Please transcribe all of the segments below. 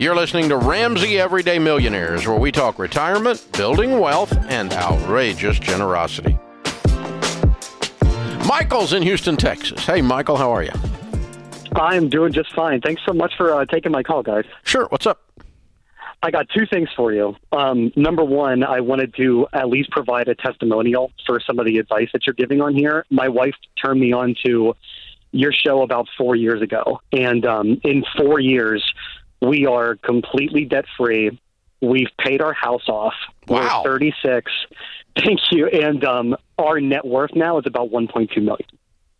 You're listening to Ramsey Everyday Millionaires, where we talk retirement, building wealth, and outrageous generosity. Michael's in Houston, Texas. Hey, Michael, how are you? I'm doing just fine. Thanks so much for uh, taking my call, guys. Sure. What's up? I got two things for you. Um, number one, I wanted to at least provide a testimonial for some of the advice that you're giving on here. My wife turned me on to your show about four years ago, and um, in four years, we are completely debt free. We've paid our house off. Wow. We're 36. Thank you. And um, our net worth now is about 1.2 million.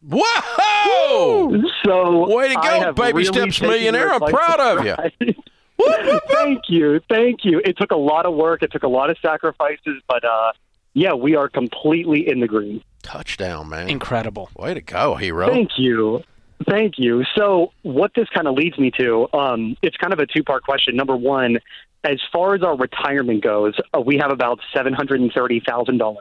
Whoa! So Way to go, baby really steps millionaire. I'm proud of you. in stride. thank you, thank you. It took a lot of work. It took a lot of sacrifices, but uh, yeah, we are completely in the green. Touchdown, man. Incredible. Way to go, hero. Thank you. Thank you. So, what this kind of leads me to, um, it's kind of a two part question. Number one, as far as our retirement goes, uh, we have about $730,000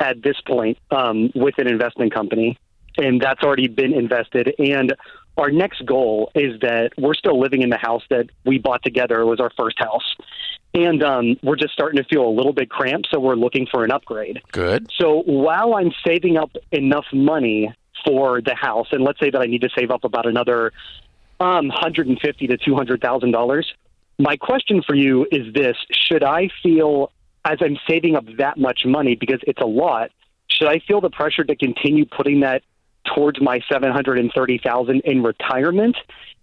at this point um, with an investment company, and that's already been invested. And our next goal is that we're still living in the house that we bought together. It was our first house. And um, we're just starting to feel a little bit cramped, so we're looking for an upgrade. Good. So while I'm saving up enough money for the house, and let's say that I need to save up about another um, 150 to 200 thousand dollars, my question for you is this: Should I feel, as I'm saving up that much money because it's a lot, should I feel the pressure to continue putting that towards my 730 thousand in retirement?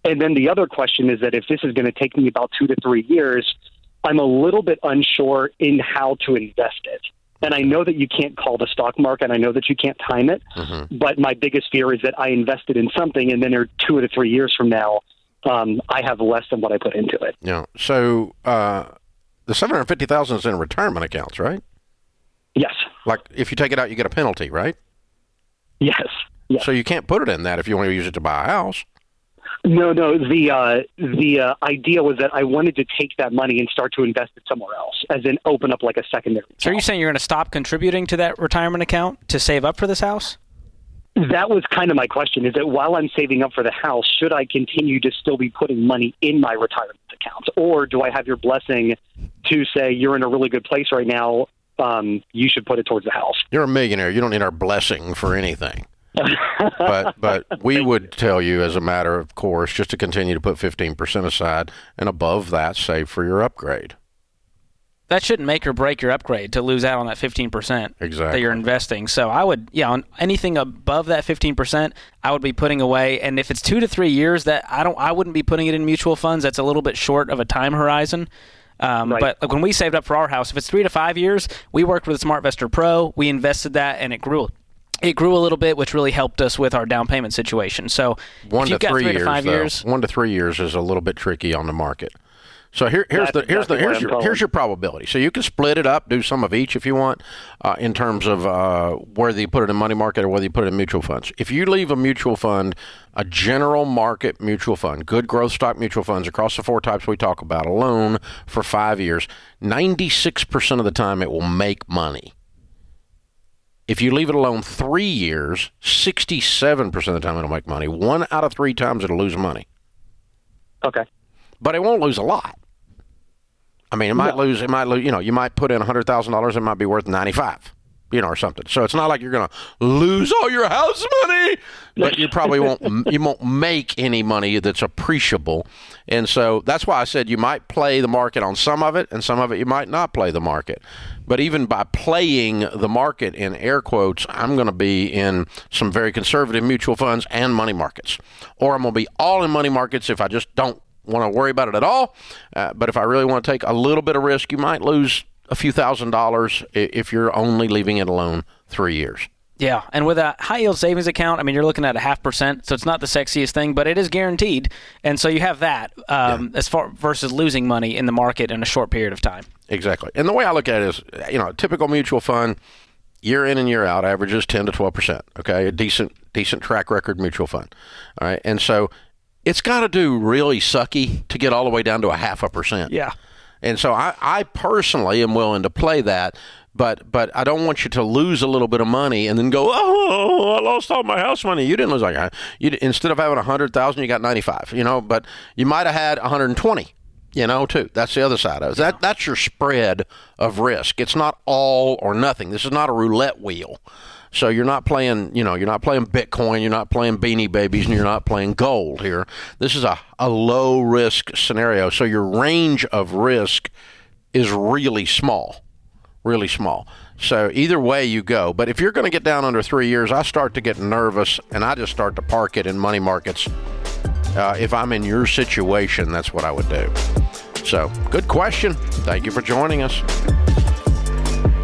And then the other question is that if this is going to take me about two to three years, I'm a little bit unsure in how to invest it. And I know that you can't call the stock market, and I know that you can't time it. But my biggest fear is that I invested in something, and then there two or three years from now, um, I have less than what I put into it. Yeah. So uh, the seven hundred fifty thousand is in retirement accounts, right? Yes, Like if you take it out, you get a penalty, right? yes, yes. So you can't put it in that if you want to use it to buy a house. No, no. The uh, the uh, idea was that I wanted to take that money and start to invest it somewhere else, as in open up like a secondary. So are you saying you're going to stop contributing to that retirement account to save up for this house? That was kind of my question: is that while I'm saving up for the house, should I continue to still be putting money in my retirement account, or do I have your blessing to say you're in a really good place right now? Um, you should put it towards the house. You're a millionaire. You don't need our blessing for anything. But but we would tell you, as a matter of course, just to continue to put fifteen percent aside, and above that, save for your upgrade. That shouldn't make or break your upgrade to lose out on that 15% exactly. that you're investing. So I would, yeah, on anything above that 15%, I would be putting away. And if it's two to three years, that I don't, I wouldn't be putting it in mutual funds. That's a little bit short of a time horizon. Um, Right. But like when we saved up for our house, if it's three to five years, we worked with SmartVestor Pro. We invested that, and it grew. It grew a little bit, which really helped us with our down payment situation. So One if to you've got three, three years, to five though, years, One to three years is a little bit tricky on the market. So here, here's That's the here's the here's your here's your probability. So you can split it up, do some of each if you want, uh, in terms of uh, whether you put it in money market or whether you put it in mutual funds. If you leave a mutual fund, a general market mutual fund, good growth stock mutual funds across the four types we talk about alone for five years, ninety six percent of the time it will make money. If you leave it alone three years, sixty-seven percent of the time it'll make money. One out of three times it'll lose money Okay. but it won't lose a lot. I mean, it might lose. It might lose. You know, you might put in hundred thousand dollars. It might be worth ninety five. You know, or something. So it's not like you're going to lose all your house money, but you probably won't. You won't make any money that's appreciable, and so that's why I said you might play the market on some of it, and some of it you might not play the market. But even by playing the market in air quotes, I'm going to be in some very conservative mutual funds and money markets, or I'm going to be all in money markets if I just don't want to worry about it at all. Uh, but if I really want to take a little bit of risk, you might lose a few thousand dollars if you're only leaving it alone three years. Yeah, and with a high yield savings account, I mean, you're looking at a half percent, so it's not the sexiest thing, but it is guaranteed, and so you have that um, as far versus losing money in the market in a short period of time. Exactly. And the way I look at it is, you know, a typical mutual fund, year in and year out, averages 10 to 12 percent. Okay, a decent decent track record mutual fund. All right, and so it's got to do really sucky to get all the way down to a half a percent. Yeah. And so I, I personally am willing to play that, but but I don't want you to lose a little bit of money and then go, oh, I lost all my house money. You didn't lose like you instead of having a hundred thousand, you got ninety five. You know, but you might have had one hundred and twenty. You know, too. That's the other side of it. That that's your spread of risk. It's not all or nothing. This is not a roulette wheel. So you're not playing, you know, you're not playing Bitcoin, you're not playing Beanie Babies, and you're not playing gold here. This is a, a low risk scenario. So your range of risk is really small, really small. So either way you go. But if you're going to get down under three years, I start to get nervous and I just start to park it in money markets. Uh, if I'm in your situation, that's what I would do. So, good question. Thank you for joining us.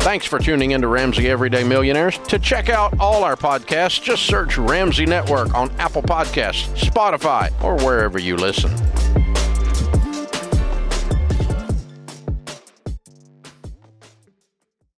Thanks for tuning in to Ramsey Everyday Millionaires. To check out all our podcasts, just search Ramsey Network on Apple Podcasts, Spotify, or wherever you listen.